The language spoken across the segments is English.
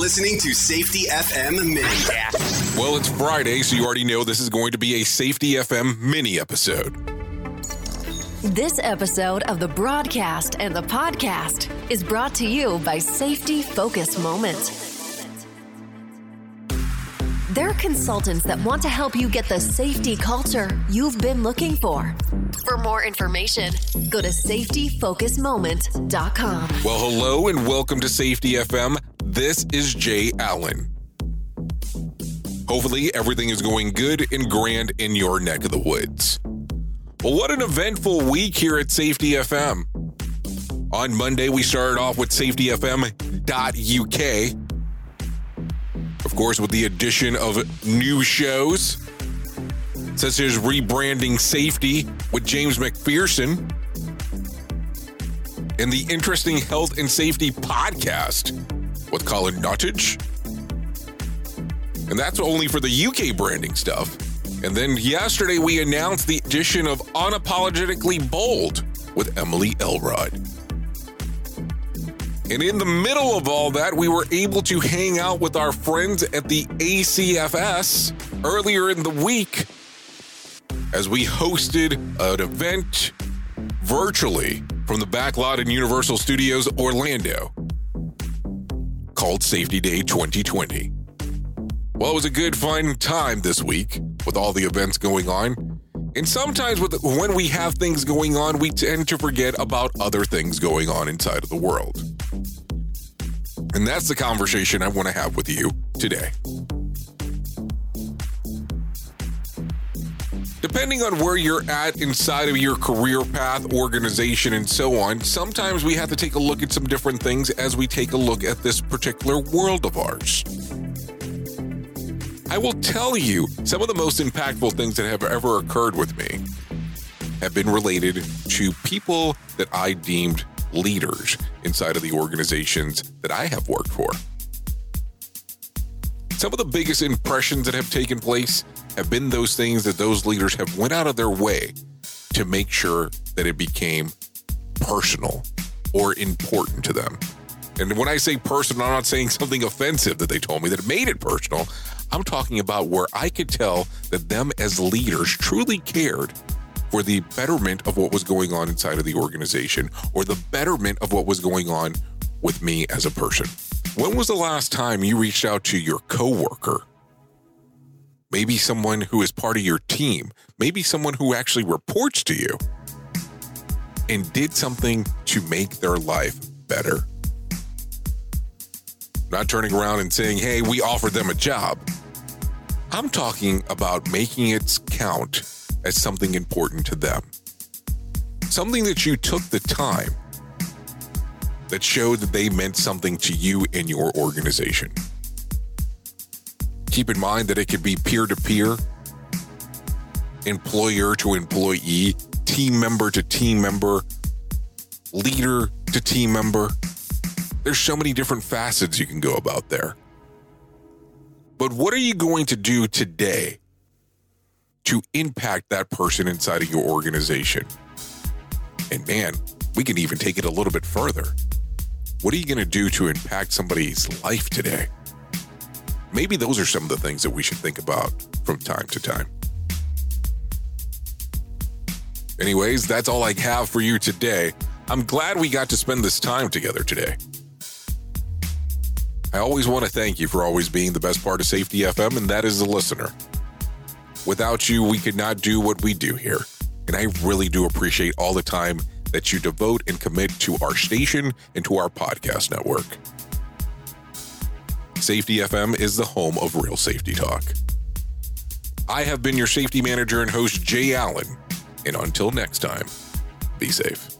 Listening to Safety FM Mini. Well, it's Friday, so you already know this is going to be a Safety FM mini episode. This episode of the broadcast and the podcast is brought to you by Safety Focus Moment. They're consultants that want to help you get the safety culture you've been looking for. For more information, go to safetyfocusmoment.com. Well, hello and welcome to Safety FM. This is Jay Allen. Hopefully, everything is going good and grand in your neck of the woods. Well, what an eventful week here at Safety FM. On Monday, we started off with safetyfm.uk. Of course, with the addition of new shows, such as rebranding safety with James McPherson and the interesting health and safety podcast with Colin Nuttage. And that's only for the UK branding stuff. And then yesterday we announced the addition of Unapologetically Bold with Emily Elrod. And in the middle of all that, we were able to hang out with our friends at the ACFS earlier in the week as we hosted an event virtually from the backlot in Universal Studios Orlando called Safety Day 2020. Well, it was a good, fun time this week with all the events going on. And sometimes with when we have things going on, we tend to forget about other things going on inside of the world. And that's the conversation I want to have with you today. Depending on where you're at inside of your career path, organization, and so on, sometimes we have to take a look at some different things as we take a look at this particular world of ours. I will tell you some of the most impactful things that have ever occurred with me have been related to people that I deemed leaders inside of the organizations that I have worked for. Some of the biggest impressions that have taken place have been those things that those leaders have went out of their way to make sure that it became personal or important to them. And when I say personal, I'm not saying something offensive that they told me that made it personal. I'm talking about where I could tell that them as leaders truly cared for the betterment of what was going on inside of the organization or the betterment of what was going on with me as a person. When was the last time you reached out to your coworker? Maybe someone who is part of your team, maybe someone who actually reports to you and did something to make their life better. Not turning around and saying, hey, we offered them a job. I'm talking about making it count as something important to them. Something that you took the time that showed that they meant something to you and your organization. Keep in mind that it could be peer to peer, employer to employee, team member to team member, leader to team member. There's so many different facets you can go about there. But what are you going to do today to impact that person inside of your organization? And man, we can even take it a little bit further. What are you going to do to impact somebody's life today? Maybe those are some of the things that we should think about from time to time. Anyways, that's all I have for you today. I'm glad we got to spend this time together today. I always want to thank you for always being the best part of Safety FM, and that is the listener. Without you, we could not do what we do here. And I really do appreciate all the time that you devote and commit to our station and to our podcast network. Safety FM is the home of real safety talk. I have been your safety manager and host, Jay Allen. And until next time, be safe.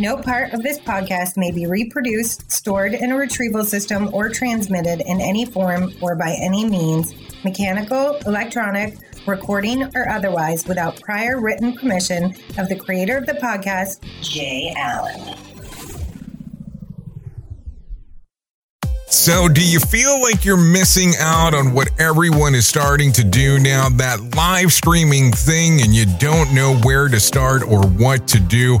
No part of this podcast may be reproduced, stored in a retrieval system, or transmitted in any form or by any means, mechanical, electronic, recording, or otherwise, without prior written permission of the creator of the podcast, Jay Allen. So, do you feel like you're missing out on what everyone is starting to do now? That live streaming thing, and you don't know where to start or what to do?